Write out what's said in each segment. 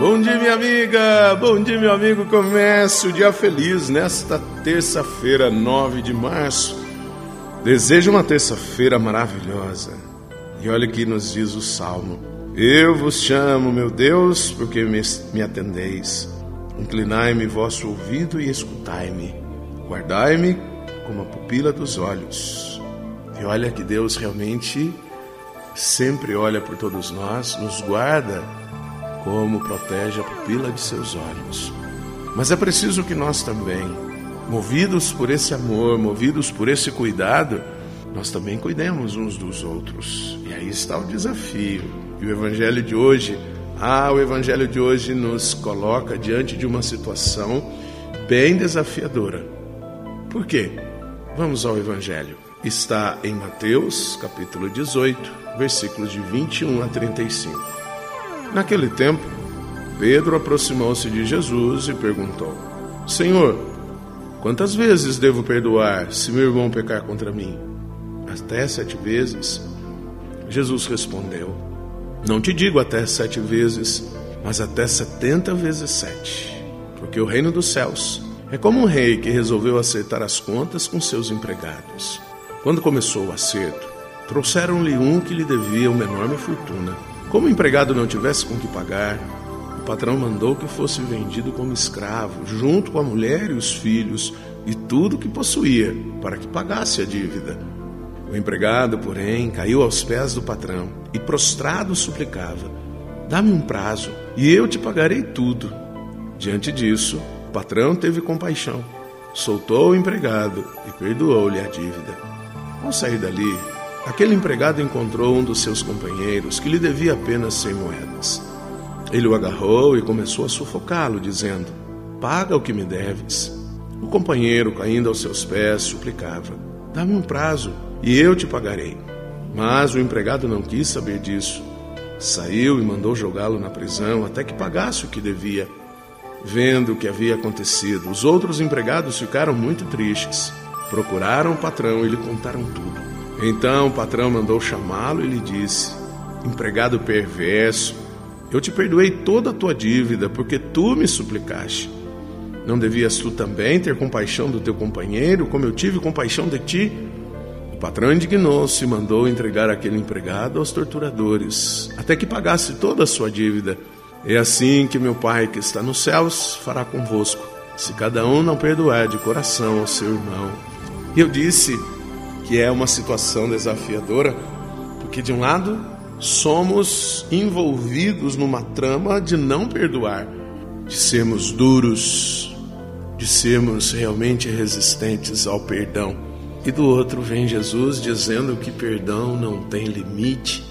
Bom dia, minha amiga! Bom dia, meu amigo. Comece o dia feliz nesta terça-feira, 9 de março. Desejo uma terça-feira maravilhosa. E olha o que nos diz o Salmo: Eu vos chamo, meu Deus, porque me, me atendeis. Inclinai-me vosso ouvido e escutai-me. Guardai-me como a pupila dos olhos. E olha que Deus realmente sempre olha por todos nós, nos guarda como protege a pupila de seus olhos. Mas é preciso que nós também, movidos por esse amor, movidos por esse cuidado, nós também cuidemos uns dos outros. E aí está o desafio. E o evangelho de hoje, ah, o evangelho de hoje nos coloca diante de uma situação bem desafiadora. Por quê? Vamos ao evangelho. Está em Mateus, capítulo 18, versículos de 21 a 35. Naquele tempo, Pedro aproximou-se de Jesus e perguntou: Senhor, quantas vezes devo perdoar se meu irmão pecar contra mim? Até sete vezes? Jesus respondeu: Não te digo até sete vezes, mas até setenta vezes sete. Porque o reino dos céus é como um rei que resolveu acertar as contas com seus empregados. Quando começou o acerto, trouxeram-lhe um que lhe devia uma enorme fortuna. Como o empregado não tivesse com que pagar, o patrão mandou que fosse vendido como escravo, junto com a mulher e os filhos e tudo que possuía, para que pagasse a dívida. O empregado, porém, caiu aos pés do patrão e, prostrado, suplicava: Dá-me um prazo e eu te pagarei tudo. Diante disso, o patrão teve compaixão, soltou o empregado e perdoou-lhe a dívida. Ao sair dali, Aquele empregado encontrou um dos seus companheiros que lhe devia apenas cem moedas. Ele o agarrou e começou a sufocá-lo, dizendo: Paga o que me deves. O companheiro, caindo aos seus pés, suplicava: Dá-me um prazo e eu te pagarei. Mas o empregado não quis saber disso. Saiu e mandou jogá-lo na prisão até que pagasse o que devia. Vendo o que havia acontecido, os outros empregados ficaram muito tristes. Procuraram o patrão e lhe contaram tudo. Então o patrão mandou chamá-lo e lhe disse: Empregado perverso, eu te perdoei toda a tua dívida, porque tu me suplicaste. Não devias tu também ter compaixão do teu companheiro, como eu tive compaixão de ti? O patrão indignou-se e mandou entregar aquele empregado aos torturadores, até que pagasse toda a sua dívida. É assim que meu Pai que está nos céus fará convosco, se cada um não perdoar de coração ao seu irmão. E eu disse: que é uma situação desafiadora, porque de um lado somos envolvidos numa trama de não perdoar, de sermos duros, de sermos realmente resistentes ao perdão. E do outro vem Jesus dizendo que perdão não tem limite,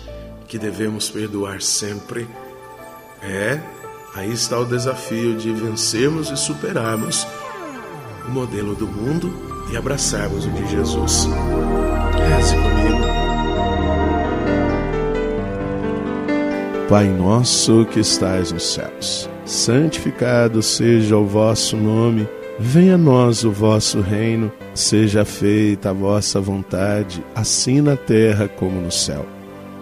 que devemos perdoar sempre. É, aí está o desafio de vencermos e superarmos o modelo do mundo e abraçarmos o de Jesus. Reze comigo. Pai nosso que estais nos céus, santificado seja o vosso nome, venha a nós o vosso reino, seja feita a vossa vontade, assim na terra como no céu.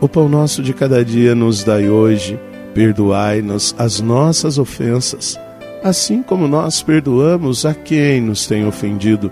O pão nosso de cada dia nos dai hoje, perdoai-nos as nossas ofensas, assim como nós perdoamos a quem nos tem ofendido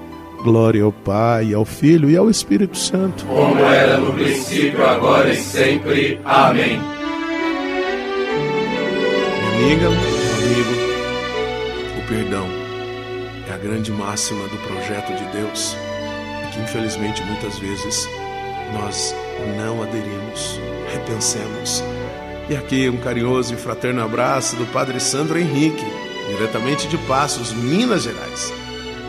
Glória ao Pai, ao Filho e ao Espírito Santo. Como era no princípio, agora e sempre. Amém. Minha amiga, meu amigo, o perdão é a grande máxima do projeto de Deus e que infelizmente muitas vezes nós não aderimos, repensemos. E aqui um carinhoso e fraterno abraço do Padre Sandro Henrique, diretamente de Passos, Minas Gerais.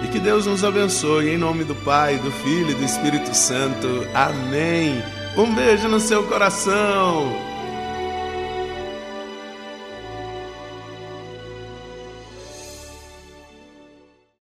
E que Deus nos abençoe em nome do Pai, do Filho e do Espírito Santo. Amém. Um beijo no seu coração.